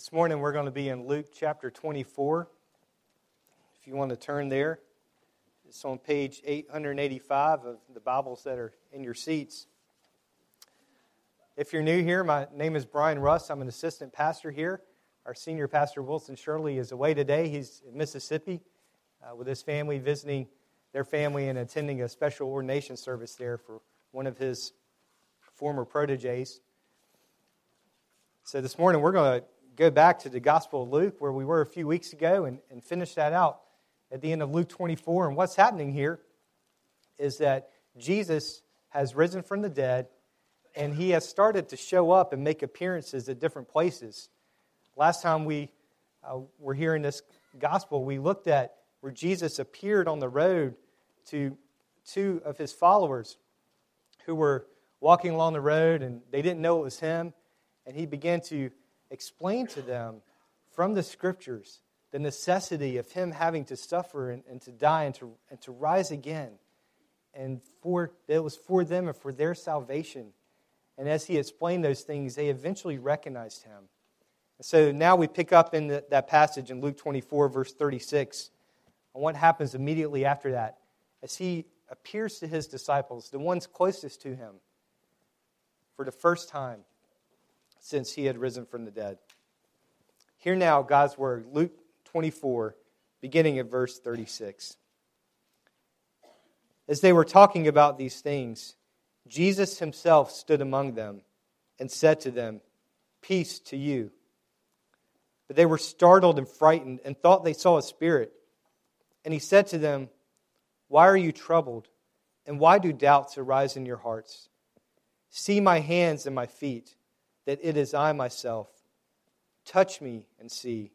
This morning we're going to be in Luke chapter 24. If you want to turn there, it's on page 885 of the Bibles that are in your seats. If you're new here, my name is Brian Russ. I'm an assistant pastor here. Our senior pastor, Wilson Shirley, is away today. He's in Mississippi uh, with his family, visiting their family and attending a special ordination service there for one of his former proteges. So this morning we're going to go back to the Gospel of Luke, where we were a few weeks ago, and, and finish that out at the end of Luke 24. And what's happening here is that Jesus has risen from the dead, and he has started to show up and make appearances at different places. Last time we uh, were hearing this gospel, we looked at where Jesus appeared on the road to two of his followers who were walking along the road and they didn't know it was him. And he began to explain to them from the scriptures the necessity of him having to suffer and, and to die and to, and to rise again. And for, it was for them and for their salvation. And as he explained those things, they eventually recognized him. So now we pick up in the, that passage in Luke 24, verse 36, and what happens immediately after that. As he appears to his disciples, the ones closest to him, for the first time since he had risen from the dead. Hear now God's word, Luke 24, beginning at verse 36. As they were talking about these things, Jesus himself stood among them and said to them, Peace to you. But they were startled and frightened and thought they saw a spirit. And he said to them, Why are you troubled? And why do doubts arise in your hearts? See my hands and my feet that it is I myself. Touch me and see.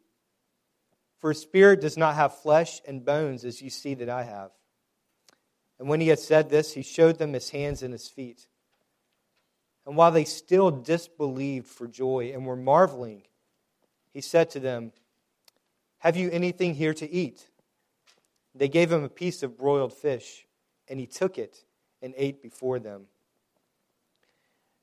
For a spirit does not have flesh and bones as you see that I have. And when he had said this, he showed them his hands and his feet. And while they still disbelieved for joy and were marveling, he said to them, Have you anything here to eat? They gave him a piece of broiled fish, and he took it and ate before them.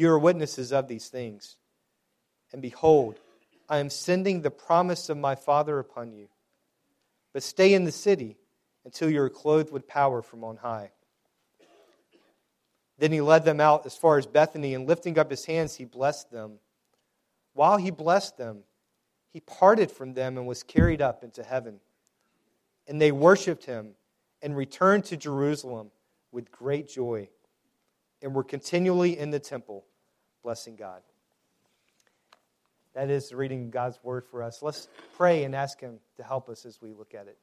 You are witnesses of these things. And behold, I am sending the promise of my Father upon you. But stay in the city until you are clothed with power from on high. Then he led them out as far as Bethany, and lifting up his hands, he blessed them. While he blessed them, he parted from them and was carried up into heaven. And they worshiped him and returned to Jerusalem with great joy and were continually in the temple blessing God. That is reading God's word for us. Let's pray and ask Him to help us as we look at it.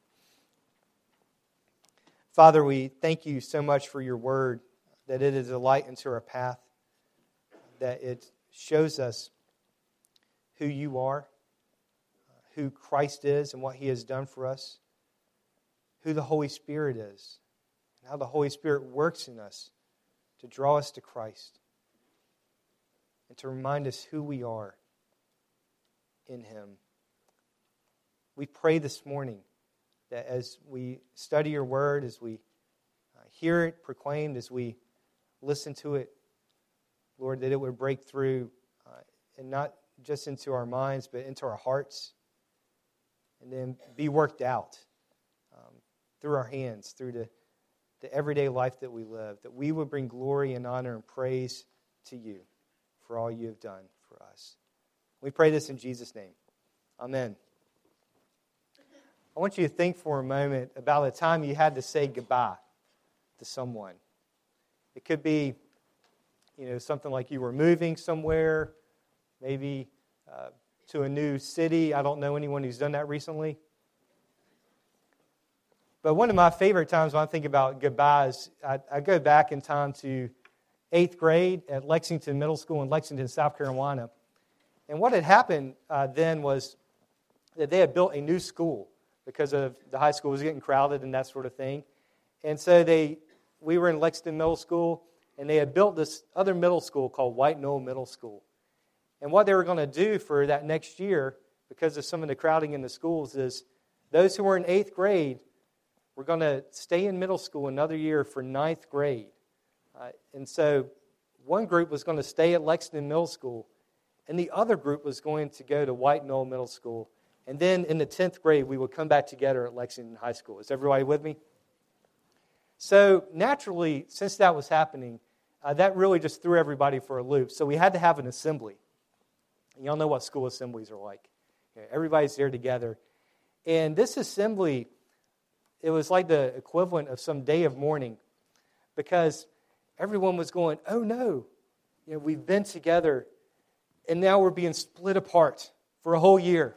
Father, we thank you so much for your word, that it is a light into our path, that it shows us who you are, who Christ is, and what He has done for us, who the Holy Spirit is, and how the Holy Spirit works in us to draw us to Christ and to remind us who we are in Him. We pray this morning that as we study your word, as we uh, hear it proclaimed, as we listen to it, Lord, that it would break through uh, and not just into our minds, but into our hearts, and then be worked out um, through our hands, through the the everyday life that we live, that we would bring glory and honor and praise to you for all you have done for us. We pray this in Jesus' name. Amen. I want you to think for a moment about the time you had to say goodbye to someone. It could be, you know, something like you were moving somewhere, maybe uh, to a new city. I don't know anyone who's done that recently. But one of my favorite times when I think about goodbyes, I, I go back in time to eighth grade at Lexington Middle School in Lexington, South Carolina. And what had happened uh, then was that they had built a new school because of the high school was getting crowded and that sort of thing. And so they, we were in Lexington Middle School, and they had built this other middle school called White Knoll Middle School. And what they were going to do for that next year, because of some of the crowding in the schools, is those who were in eighth grade were going to stay in middle school another year for ninth grade. Uh, and so one group was going to stay at Lexington Middle School, and the other group was going to go to White Knoll Middle School. And then in the 10th grade, we would come back together at Lexington High School. Is everybody with me? So, naturally, since that was happening, uh, that really just threw everybody for a loop. So, we had to have an assembly. And y'all know what school assemblies are like. everybody's there together. And this assembly, it was like the equivalent of some day of mourning because everyone was going, oh no, you know, we've been together and now we're being split apart for a whole year.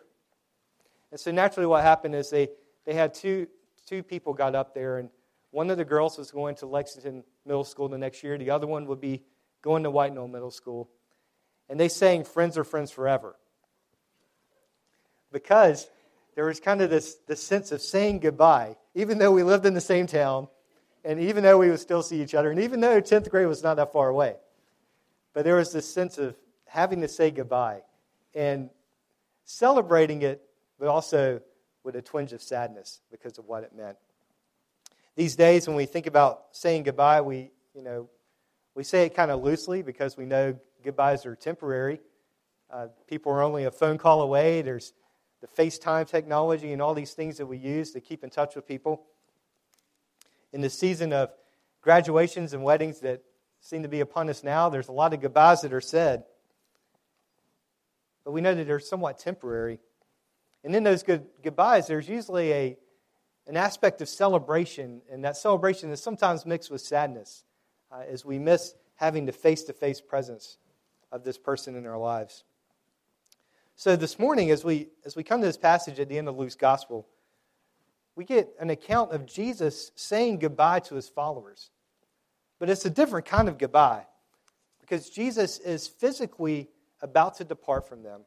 And so naturally what happened is they, they had two, two people got up there and one of the girls was going to Lexington Middle School the next year. The other one would be going to White Knoll Middle School. And they sang Friends are Friends Forever. Because there was kind of this, this sense of saying goodbye, even though we lived in the same town, and even though we would still see each other, and even though 10th grade was not that far away. But there was this sense of having to say goodbye and celebrating it, but also with a twinge of sadness because of what it meant. These days, when we think about saying goodbye, we, you know, we say it kind of loosely because we know goodbyes are temporary. Uh, people are only a phone call away. There's the FaceTime technology and all these things that we use to keep in touch with people. In the season of graduations and weddings that seem to be upon us now, there's a lot of goodbyes that are said. But we know that they're somewhat temporary. And in those good, goodbyes, there's usually a, an aspect of celebration, and that celebration is sometimes mixed with sadness uh, as we miss having the face to face presence of this person in our lives. So this morning, as we, as we come to this passage at the end of Luke's gospel, we get an account of Jesus saying goodbye to his followers. But it's a different kind of goodbye because Jesus is physically about to depart from them.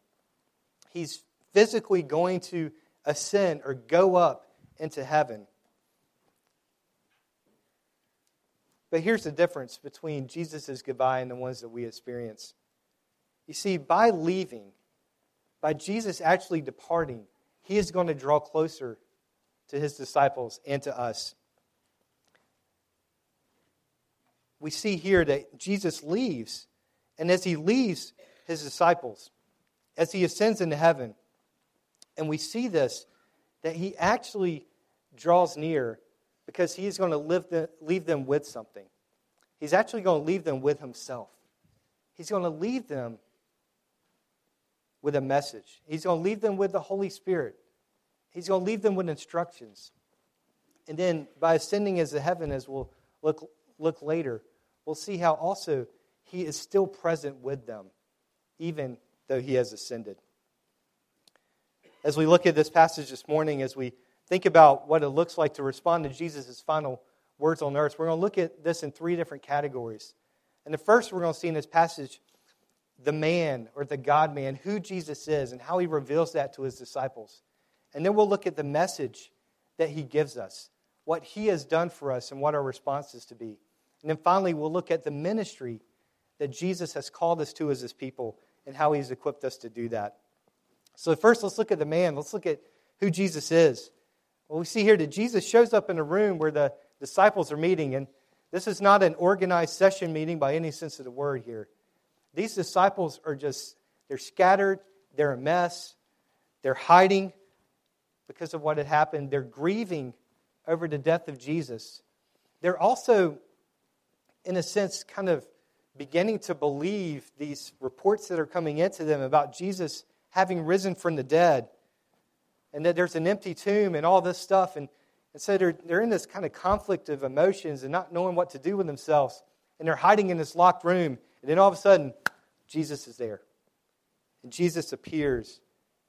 He's physically going to ascend or go up into heaven. But here's the difference between Jesus' goodbye and the ones that we experience. You see, by leaving, by Jesus actually departing, he is going to draw closer to his disciples and to us. We see here that Jesus leaves, and as he leaves his disciples, as he ascends into heaven, and we see this, that he actually draws near because he is going to leave them with something. He's actually going to leave them with himself. He's going to leave them with a message. He's going to leave them with the Holy Spirit. He's going to leave them with instructions. And then by ascending as to heaven, as we'll look, look later, we'll see how also he is still present with them, even though he has ascended. As we look at this passage this morning, as we think about what it looks like to respond to Jesus' final words on earth, we're going to look at this in three different categories. And the first we're going to see in this passage the man or the God man, who Jesus is, and how he reveals that to his disciples. And then we'll look at the message that he gives us, what he has done for us, and what our response is to be. And then finally, we'll look at the ministry that Jesus has called us to as his people and how he's equipped us to do that. So, first, let's look at the man. Let's look at who Jesus is. Well, we see here that Jesus shows up in a room where the disciples are meeting, and this is not an organized session meeting by any sense of the word here. These disciples are just, they're scattered, they're a mess, they're hiding because of what had happened, they're grieving over the death of Jesus. They're also, in a sense, kind of beginning to believe these reports that are coming into them about Jesus having risen from the dead and that there's an empty tomb and all this stuff. And, and so they're, they're in this kind of conflict of emotions and not knowing what to do with themselves. And they're hiding in this locked room. And then all of a sudden, Jesus is there. And Jesus appears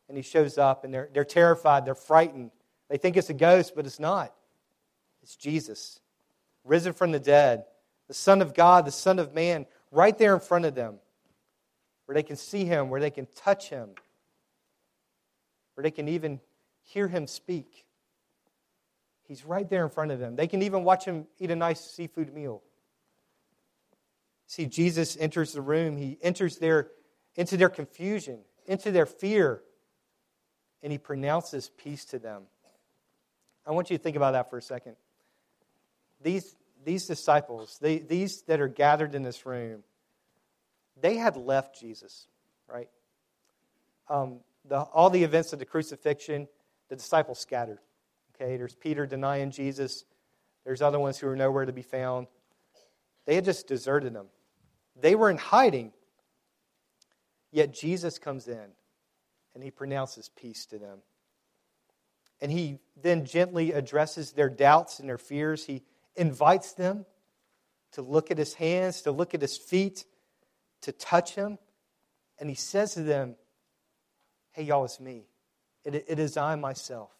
and he shows up and they're, they're terrified, they're frightened. They think it's a ghost, but it's not. It's Jesus, risen from the dead, the Son of God, the Son of Man, right there in front of them, where they can see him, where they can touch him. where they can even hear him speak. He's right there in front of them. They can even watch him eat a nice seafood meal. See, Jesus enters the room. He enters their, into their confusion, into their fear, and he pronounces peace to them. I want you to think about that for a second. These, these disciples, they, these that are gathered in this room, they had left Jesus, right? Um, the, all the events of the crucifixion, the disciples scattered. Okay, there's Peter denying Jesus. There's other ones who are nowhere to be found. They had just deserted him. They were in hiding. Yet Jesus comes in and he pronounces peace to them. And he then gently addresses their doubts and their fears. He invites them to look at his hands, to look at his feet, to touch him. And he says to them, Hey, y'all, it's me. it, it is I myself.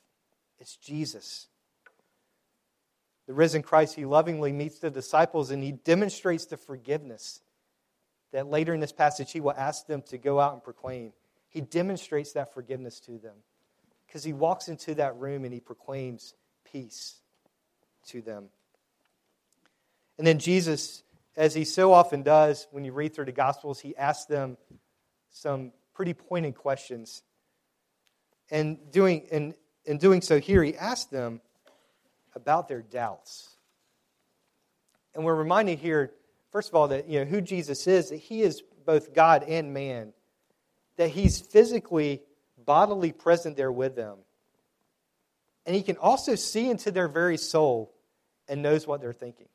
It's Jesus. The risen Christ, he lovingly meets the disciples and he demonstrates the forgiveness that later in this passage he will ask them to go out and proclaim. He demonstrates that forgiveness to them because he walks into that room and he proclaims peace to them. And then Jesus, as he so often does when you read through the Gospels, he asks them some pretty pointed questions. And doing, and in doing so here, he asks them about their doubts. And we're reminded here, first of all, that you know who Jesus is, that he is both God and man, that he's physically, bodily present there with them. And he can also see into their very soul and knows what they're thinking.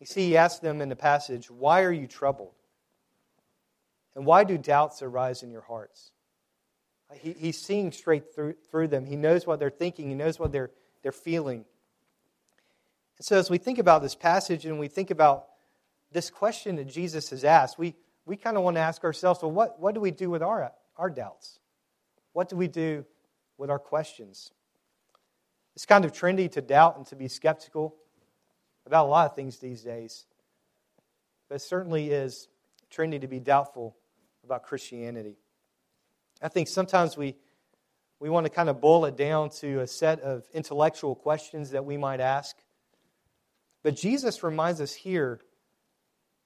You see, he asked them in the passage, Why are you troubled? And why do doubts arise in your hearts? He, he's seeing straight through, through them. He knows what they're thinking, he knows what they're, they're feeling. And so, as we think about this passage and we think about this question that Jesus has asked, we, we kind of want to ask ourselves well, what, what do we do with our, our doubts? What do we do with our questions? It's kind of trendy to doubt and to be skeptical about a lot of things these days. But it certainly is trendy to be doubtful about Christianity. I think sometimes we, we want to kind of boil it down to a set of intellectual questions that we might ask. But Jesus reminds us here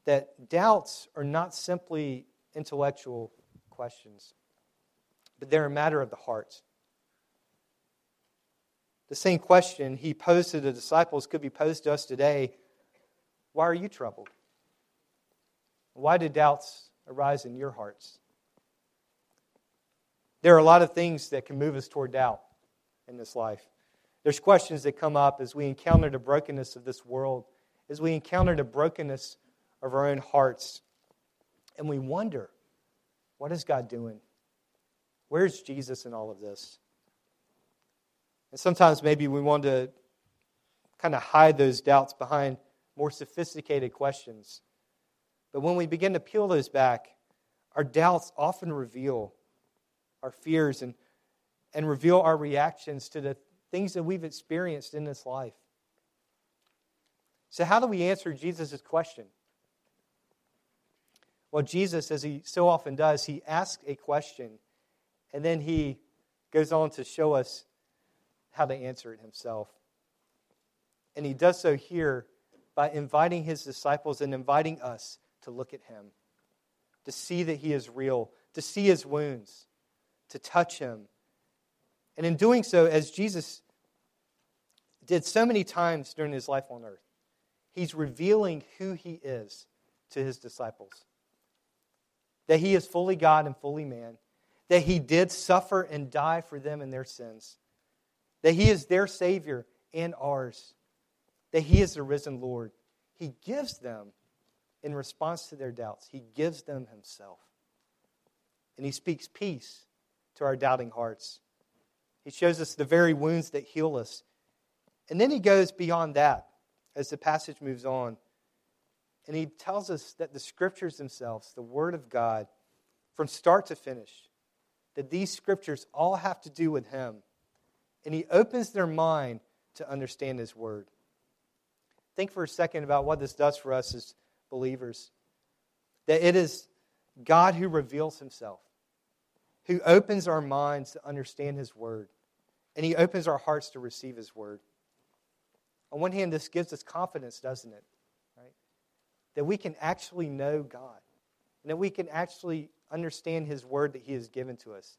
that doubts are not simply intellectual questions, but they're a matter of the heart. The same question he posed to the disciples could be posed to us today Why are you troubled? Why do doubts arise in your hearts? There are a lot of things that can move us toward doubt in this life. There's questions that come up as we encounter the brokenness of this world, as we encounter the brokenness of our own hearts, and we wonder, what is God doing? Where's Jesus in all of this? And sometimes maybe we want to kind of hide those doubts behind more sophisticated questions. But when we begin to peel those back, our doubts often reveal our fears, and, and reveal our reactions to the things that we've experienced in this life. So, how do we answer Jesus' question? Well, Jesus, as he so often does, he asks a question and then he goes on to show us how to answer it himself. And he does so here by inviting his disciples and inviting us to look at him, to see that he is real, to see his wounds, to touch him. And in doing so, as Jesus did so many times during his life on earth, he's revealing who he is to his disciples. That he is fully God and fully man. That he did suffer and die for them in their sins. That he is their Savior and ours. That he is the risen Lord. He gives them, in response to their doubts, he gives them himself. And he speaks peace to our doubting hearts. He shows us the very wounds that heal us. And then he goes beyond that as the passage moves on. And he tells us that the scriptures themselves, the Word of God, from start to finish, that these scriptures all have to do with him. And he opens their mind to understand his Word. Think for a second about what this does for us as believers. That it is God who reveals himself who opens our minds to understand His Word, and He opens our hearts to receive His Word. On one hand, this gives us confidence, doesn't it? That we can actually know God, and that we can actually understand His Word that He has given to us,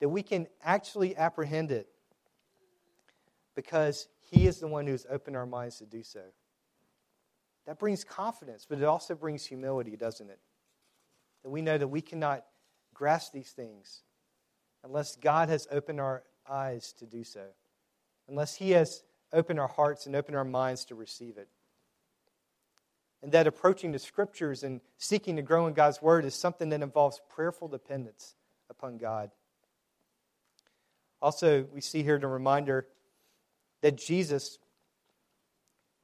that we can actually apprehend it because He is the one who's opened our minds to do so. That brings confidence, but it also brings humility, doesn't it? That we know that we cannot grasp these things unless God has opened our eyes to do so, unless He has opened our hearts and opened our minds to receive it. And that approaching the Scriptures and seeking to grow in God's Word is something that involves prayerful dependence upon God. Also, we see here the reminder that Jesus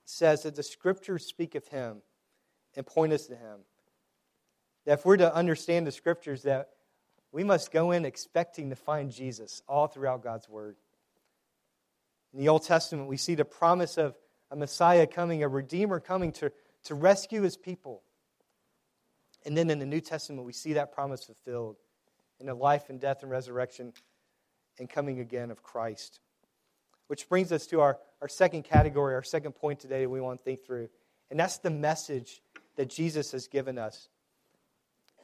says that the scriptures speak of him and point us to him. That if we're to understand the scriptures, that we must go in expecting to find Jesus all throughout God's word. In the Old Testament, we see the promise of a Messiah coming, a Redeemer coming to, to rescue his people. And then in the New Testament, we see that promise fulfilled in the life and death and resurrection and coming again of Christ. Which brings us to our, our second category, our second point today that we want to think through. And that's the message that Jesus has given us.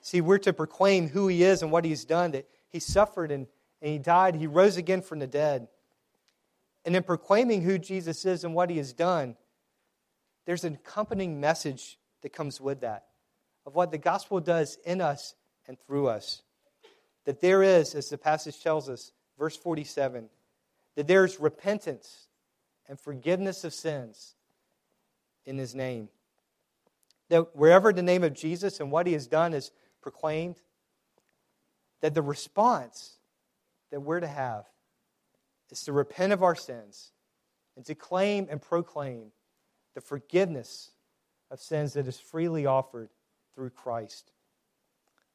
See, we're to proclaim who he is and what he's done, that he suffered and, and he died, he rose again from the dead. And in proclaiming who Jesus is and what he has done, there's an accompanying message that comes with that of what the gospel does in us and through us. That there is, as the passage tells us, verse 47, that there's repentance and forgiveness of sins in his name. That wherever the name of Jesus and what he has done is proclaimed, that the response that we're to have is to repent of our sins and to claim and proclaim the forgiveness of sins that is freely offered through Christ.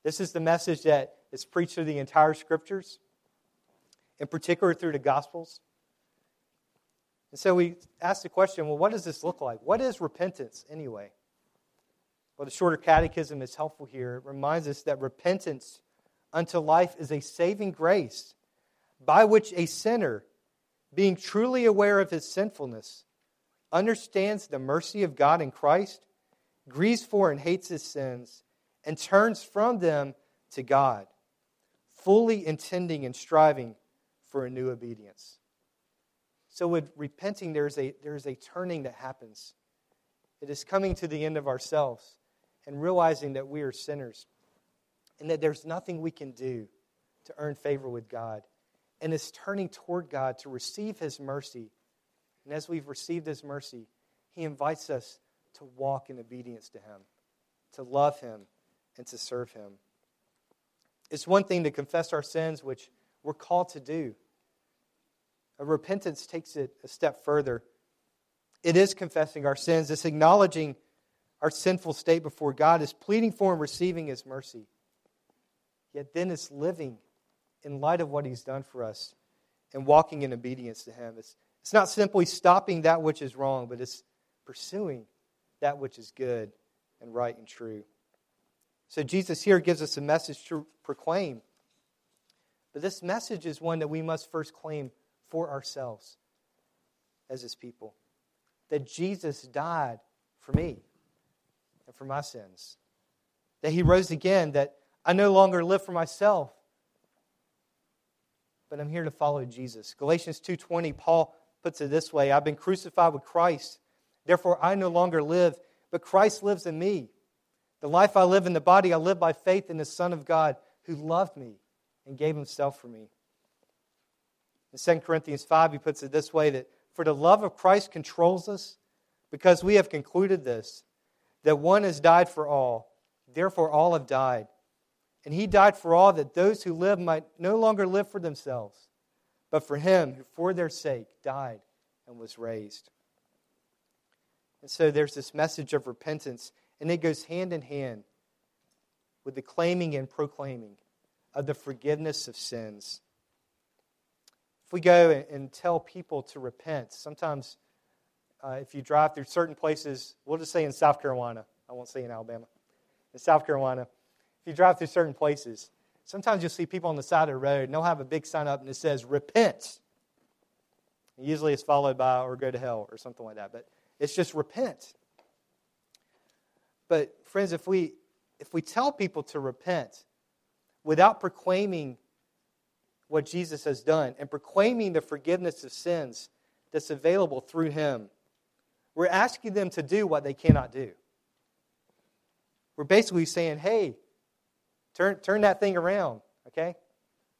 This is the message that is preached through the entire scriptures in particular through the Gospels. And so we ask the question well, what does this look like? What is repentance anyway? Well, the shorter catechism is helpful here. It reminds us that repentance unto life is a saving grace by which a sinner, being truly aware of his sinfulness, understands the mercy of God in Christ, grieves for and hates his sins, and turns from them to God, fully intending and striving for a new obedience. So, with repenting, there's a, there's a turning that happens. It is coming to the end of ourselves and realizing that we are sinners and that there's nothing we can do to earn favor with God. And it's turning toward God to receive His mercy. And as we've received His mercy, He invites us to walk in obedience to Him, to love Him, and to serve Him. It's one thing to confess our sins, which we're called to do. A repentance takes it a step further. It is confessing our sins, it's acknowledging our sinful state before God, is pleading for and receiving His mercy. Yet then it's living in light of what He's done for us and walking in obedience to Him. It's, it's not simply stopping that which is wrong, but it's pursuing that which is good and right and true. So Jesus here gives us a message to proclaim. But this message is one that we must first claim for ourselves as his people. That Jesus died for me and for my sins. That he rose again, that I no longer live for myself, but I'm here to follow Jesus. Galatians 2:20 Paul puts it this way, I've been crucified with Christ. Therefore I no longer live, but Christ lives in me. The life I live in the body I live by faith in the Son of God who loved me and gave himself for me. In 2 Corinthians 5, he puts it this way that for the love of Christ controls us, because we have concluded this, that one has died for all, therefore all have died. And he died for all that those who live might no longer live for themselves, but for him who for their sake died and was raised. And so there's this message of repentance, and it goes hand in hand with the claiming and proclaiming of the forgiveness of sins. If we go and tell people to repent, sometimes uh, if you drive through certain places, we'll just say in South Carolina, I won't say in Alabama, in South Carolina, if you drive through certain places, sometimes you'll see people on the side of the road and they'll have a big sign up and it says, Repent. usually it's followed by, or go to hell, or something like that. But it's just repent. But, friends, if we, if we tell people to repent without proclaiming what Jesus has done and proclaiming the forgiveness of sins that's available through him, we're asking them to do what they cannot do. We're basically saying, hey, turn, turn that thing around, okay?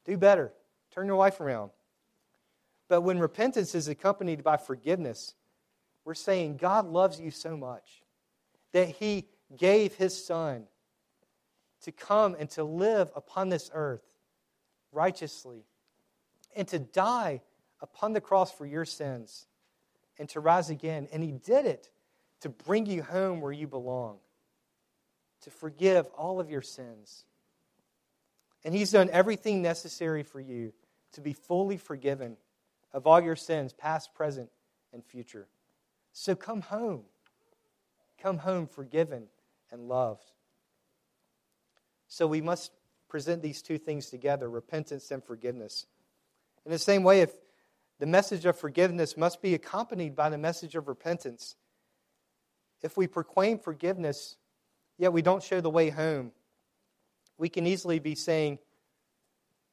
Do better. Turn your life around. But when repentance is accompanied by forgiveness, we're saying God loves you so much that He gave His Son to come and to live upon this earth righteously and to die upon the cross for your sins and to rise again. And He did it to bring you home where you belong, to forgive all of your sins. And He's done everything necessary for you to be fully forgiven of all your sins, past, present, and future. So come home. Come home forgiven and loved. So we must present these two things together repentance and forgiveness. In the same way, if the message of forgiveness must be accompanied by the message of repentance, if we proclaim forgiveness, yet we don't show the way home, we can easily be saying,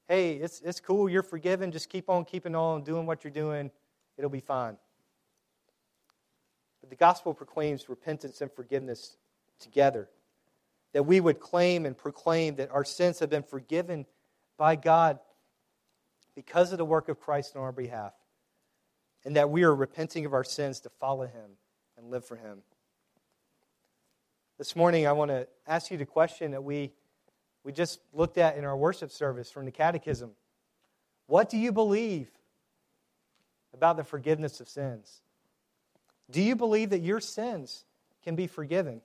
hey, it's, it's cool, you're forgiven, just keep on keeping on, doing what you're doing, it'll be fine. But the gospel proclaims repentance and forgiveness together. That we would claim and proclaim that our sins have been forgiven by God because of the work of Christ on our behalf, and that we are repenting of our sins to follow Him and live for Him. This morning, I want to ask you the question that we we just looked at in our worship service from the Catechism. What do you believe about the forgiveness of sins? Do you believe that your sins can be forgiven?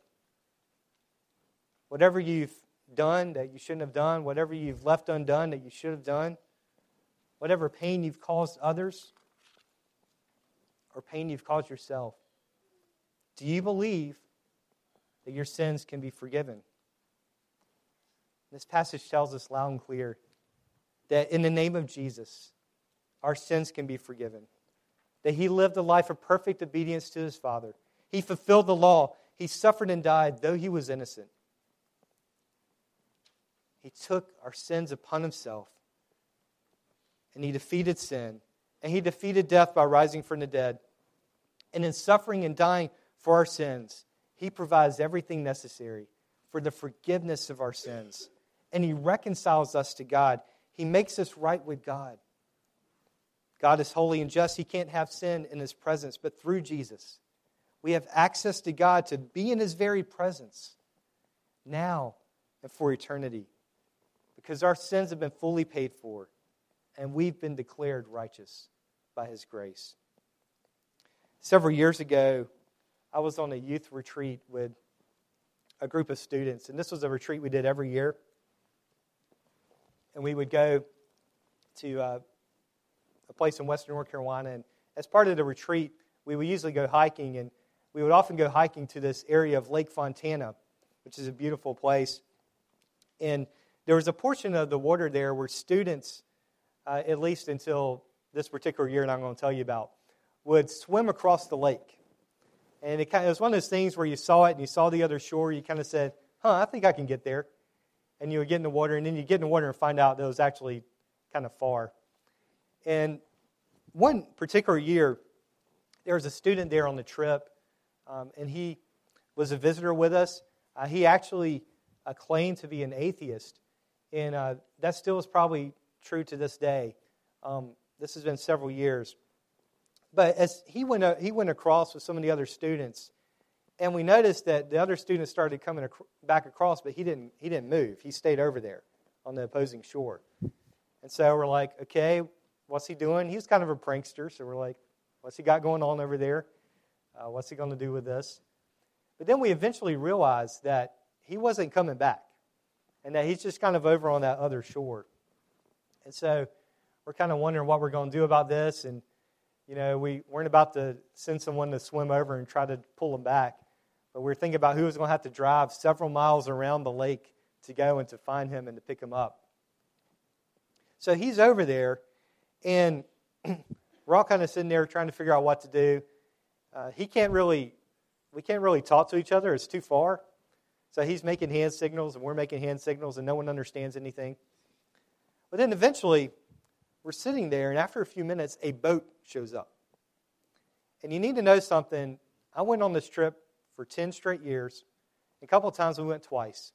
Whatever you've done that you shouldn't have done, whatever you've left undone that you should have done, whatever pain you've caused others or pain you've caused yourself, do you believe that your sins can be forgiven? This passage tells us loud and clear that in the name of Jesus, our sins can be forgiven. That he lived a life of perfect obedience to his Father. He fulfilled the law. He suffered and died, though he was innocent. He took our sins upon himself, and he defeated sin, and he defeated death by rising from the dead. And in suffering and dying for our sins, he provides everything necessary for the forgiveness of our sins and He reconciles us to God. He makes us right with God. God is holy and just. He can't have sin in His presence, but through Jesus, we have access to God to be in His very presence now and for eternity because our sins have been fully paid for and we've been declared righteous by His grace. Several years ago, I was on a youth retreat with a group of students, and this was a retreat we did every year and we would go to uh, a place in western North Carolina. And as part of the retreat, we would usually go hiking, and we would often go hiking to this area of Lake Fontana, which is a beautiful place. And there was a portion of the water there where students, uh, at least until this particular year, and I'm going to tell you about, would swim across the lake. And it, kind of, it was one of those things where you saw it and you saw the other shore, you kind of said, huh, I think I can get there and you would get in the water, and then you get in the water and find out that it was actually kind of far. And one particular year, there was a student there on the trip, um, and he was a visitor with us. Uh, he actually uh, claimed to be an atheist, and uh, that still is probably true to this day. Um, this has been several years. But as he went, uh, he went across with some of the other students, and we noticed that the other students started coming ac- back across, but he didn't, he didn't move. He stayed over there on the opposing shore. And so we're like, okay, what's he doing? He's kind of a prankster, so we're like, what's he got going on over there? Uh, what's he going to do with this? But then we eventually realized that he wasn't coming back and that he's just kind of over on that other shore. And so we're kind of wondering what we're going to do about this. And, you know, we weren't about to send someone to swim over and try to pull him back. But we are thinking about who was going to have to drive several miles around the lake to go and to find him and to pick him up. So he's over there, and we're all kind of sitting there trying to figure out what to do. Uh, he can't really, we can't really talk to each other. It's too far. So he's making hand signals, and we're making hand signals, and no one understands anything. But then eventually, we're sitting there, and after a few minutes, a boat shows up. And you need to know something. I went on this trip for 10 straight years. A couple of times we went twice.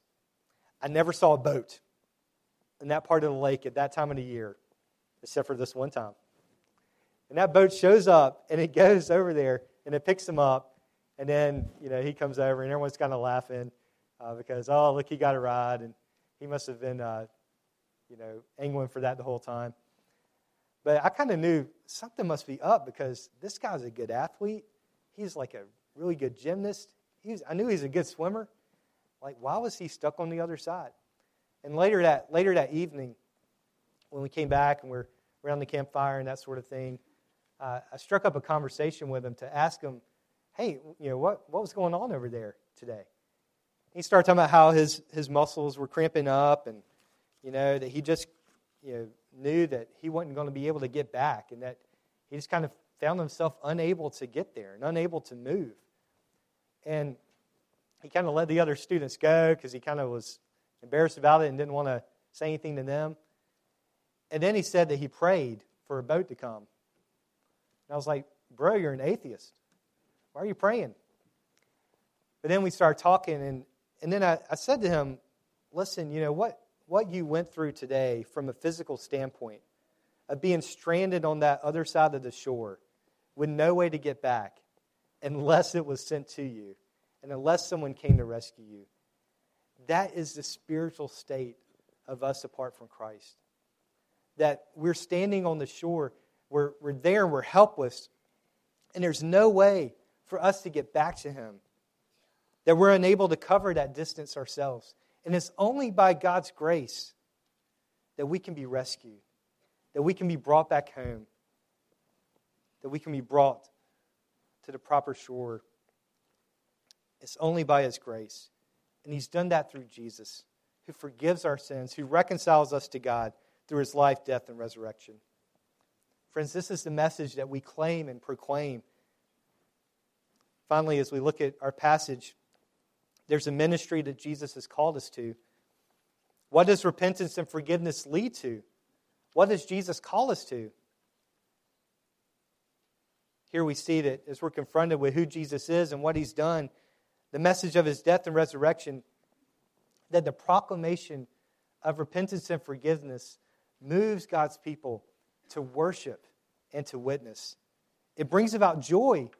I never saw a boat in that part of the lake at that time of the year, except for this one time. And that boat shows up, and it goes over there, and it picks him up. And then, you know, he comes over, and everyone's kind of laughing uh, because, oh, look, he got a ride. And he must have been, uh, you know, angling for that the whole time. But I kind of knew something must be up because this guy's a good athlete. He's like a really good gymnast. He's, I knew he was a good swimmer. Like, why was he stuck on the other side? And later that, later that evening, when we came back and we're around the campfire and that sort of thing, uh, I struck up a conversation with him to ask him, hey, you know, what, what was going on over there today? He started talking about how his, his muscles were cramping up and, you know, that he just, you know, knew that he wasn't going to be able to get back and that he just kind of found himself unable to get there and unable to move. And he kind of let the other students go because he kind of was embarrassed about it and didn't want to say anything to them. And then he said that he prayed for a boat to come. And I was like, Bro, you're an atheist. Why are you praying? But then we started talking, and, and then I, I said to him, Listen, you know, what, what you went through today from a physical standpoint of being stranded on that other side of the shore with no way to get back unless it was sent to you and unless someone came to rescue you. That is the spiritual state of us apart from Christ. That we're standing on the shore, we're, we're there, we're helpless, and there's no way for us to get back to Him. That we're unable to cover that distance ourselves. And it's only by God's grace that we can be rescued, that we can be brought back home, that we can be brought to the proper shore. It's only by His grace. And He's done that through Jesus, who forgives our sins, who reconciles us to God through His life, death, and resurrection. Friends, this is the message that we claim and proclaim. Finally, as we look at our passage, there's a ministry that Jesus has called us to. What does repentance and forgiveness lead to? What does Jesus call us to? Here we see that as we're confronted with who Jesus is and what he's done, the message of his death and resurrection, that the proclamation of repentance and forgiveness moves God's people to worship and to witness. It brings about joy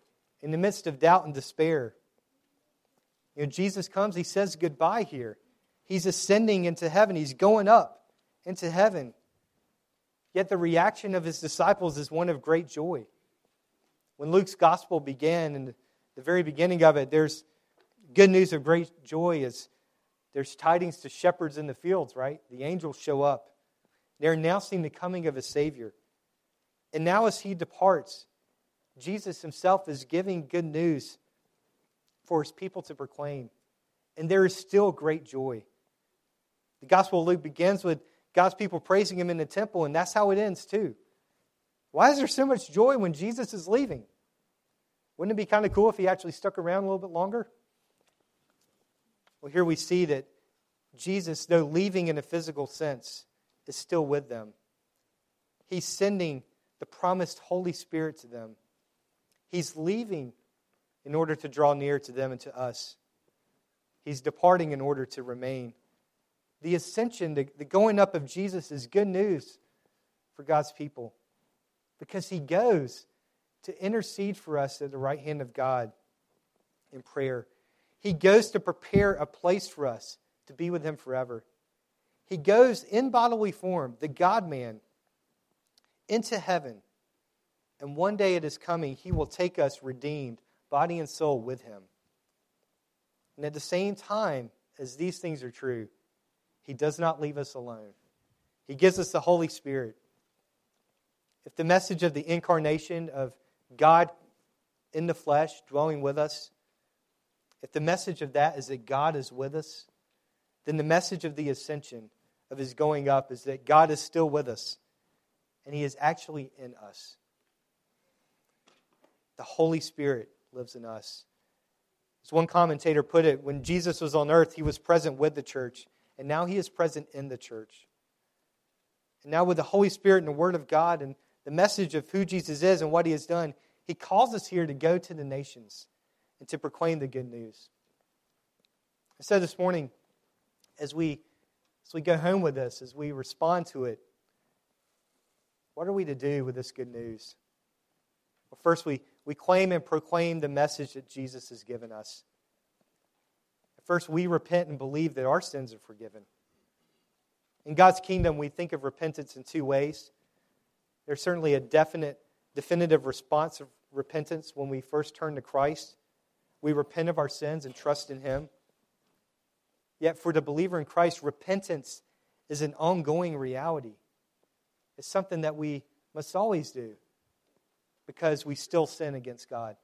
in the midst of doubt and despair. You know, Jesus comes, he says goodbye here. He's ascending into heaven, he's going up into heaven. Yet the reaction of his disciples is one of great joy. When Luke's gospel began, and the very beginning of it, there's good news of great joy is there's tidings to shepherds in the fields, right? The angels show up. They're announcing the coming of a Savior. And now, as he departs, Jesus himself is giving good news for his people to proclaim. And there is still great joy. The Gospel of Luke begins with God's people praising him in the temple, and that's how it ends, too. Why is there so much joy when Jesus is leaving? Wouldn't it be kind of cool if he actually stuck around a little bit longer? Well, here we see that Jesus, though leaving in a physical sense, is still with them. He's sending the promised Holy Spirit to them. He's leaving in order to draw near to them and to us. He's departing in order to remain. The ascension, the, the going up of Jesus is good news for God's people because he goes to intercede for us at the right hand of God in prayer. He goes to prepare a place for us to be with him forever. He goes in bodily form, the God man, into heaven. And one day it is coming, he will take us redeemed body and soul with him. And at the same time as these things are true, he does not leave us alone. He gives us the Holy Spirit. If the message of the incarnation of God in the flesh dwelling with us, if the message of that is that God is with us, then the message of the ascension, of his going up is that God is still with us, and he is actually in us. The Holy Spirit lives in us. As one commentator put it, when Jesus was on earth, he was present with the church, and now he is present in the church. And now, with the Holy Spirit and the Word of God and the message of who Jesus is and what he has done, he calls us here to go to the nations and to proclaim the good news. And so this morning, as we, as we go home with this, as we respond to it, what are we to do with this good news? Well, first, we, we claim and proclaim the message that Jesus has given us. First, we repent and believe that our sins are forgiven. In God's kingdom, we think of repentance in two ways. There's certainly a definite, definitive response of repentance when we first turn to Christ. We repent of our sins and trust in Him. Yet, for the believer in Christ, repentance is an ongoing reality. It's something that we must always do because we still sin against God.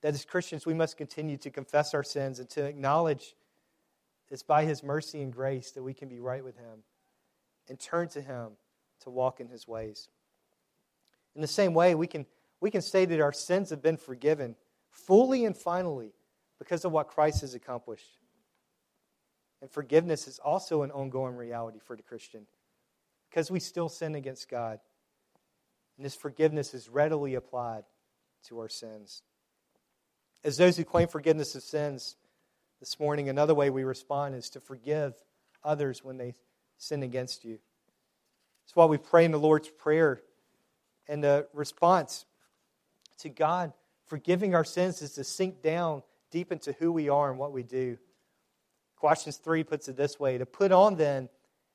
That as Christians, we must continue to confess our sins and to acknowledge it's by His mercy and grace that we can be right with Him and turn to Him to walk in His ways. In the same way, we can, we can say that our sins have been forgiven fully and finally because of what Christ has accomplished. And forgiveness is also an ongoing reality for the Christian because we still sin against God. And this forgiveness is readily applied to our sins. As those who claim forgiveness of sins, this morning, another way we respond is to forgive others when they sin against you. That's why we pray in the Lord's Prayer. And the response to God forgiving our sins is to sink down deep into who we are and what we do. Colossians 3 puts it this way To put on then,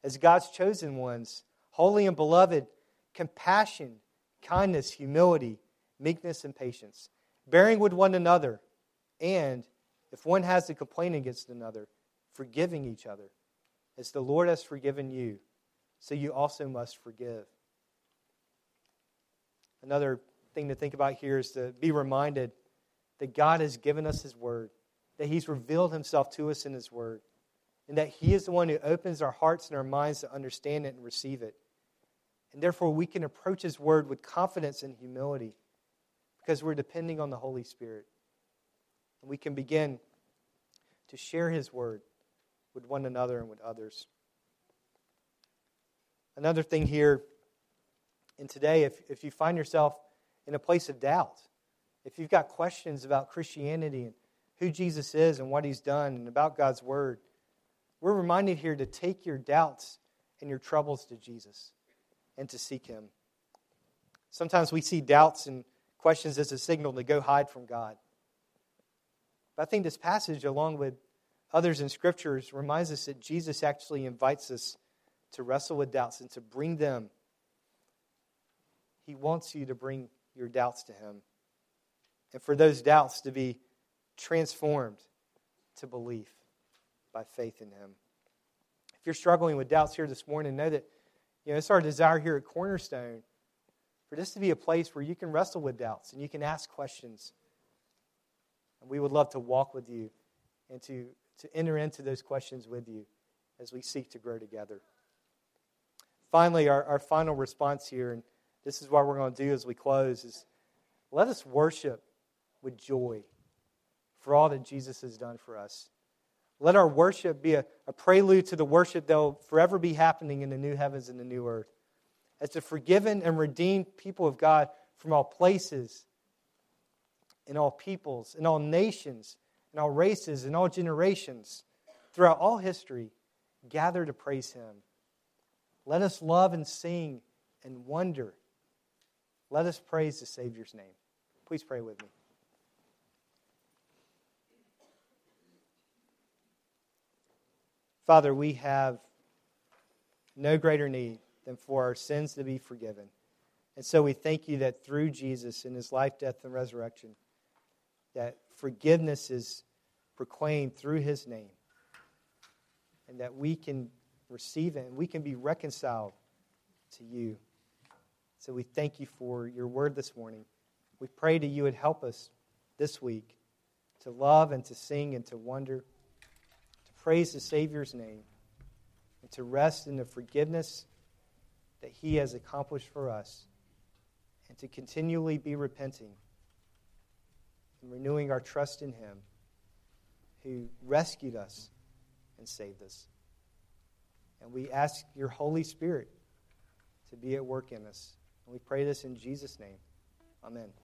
as God's chosen ones, holy and beloved, compassion, kindness, humility, meekness, and patience, bearing with one another, and if one has a complaint against another, forgiving each other, as the Lord has forgiven you, so you also must forgive. Another thing to think about here is to be reminded that God has given us His Word, that He's revealed Himself to us in His Word, and that He is the one who opens our hearts and our minds to understand it and receive it. And therefore, we can approach His Word with confidence and humility because we're depending on the Holy Spirit. And we can begin to share His Word with one another and with others. Another thing here, and today, if, if you find yourself in a place of doubt, if you've got questions about Christianity and who Jesus is and what He's done and about God's Word, we're reminded here to take your doubts and your troubles to Jesus and to seek Him. Sometimes we see doubts and questions as a signal to go hide from God. But I think this passage, along with others in scriptures, reminds us that Jesus actually invites us to wrestle with doubts and to bring them. He wants you to bring your doubts to Him. And for those doubts to be transformed to belief by faith in Him. If you're struggling with doubts here this morning, know that you know, it's our desire here at Cornerstone for this to be a place where you can wrestle with doubts and you can ask questions and we would love to walk with you and to, to enter into those questions with you as we seek to grow together. Finally, our, our final response here, and this is what we're going to do as we close, is let us worship with joy for all that Jesus has done for us. Let our worship be a, a prelude to the worship that will forever be happening in the new heavens and the new earth. As the forgiven and redeemed people of God from all places in all peoples, in all nations, in all races, in all generations, throughout all history, gather to praise Him. Let us love and sing and wonder. Let us praise the Savior's name. Please pray with me. Father, we have no greater need than for our sins to be forgiven. And so we thank you that through Jesus in his life, death, and resurrection, that forgiveness is proclaimed through his name and that we can receive it and we can be reconciled to you. So we thank you for your word this morning. We pray that you would help us this week to love and to sing and to wonder, to praise the Savior's name. and to rest in the forgiveness that He has accomplished for us, and to continually be repenting and renewing our trust in Him who rescued us and saved us. And we ask your Holy Spirit to be at work in us. And we pray this in Jesus' name. Amen.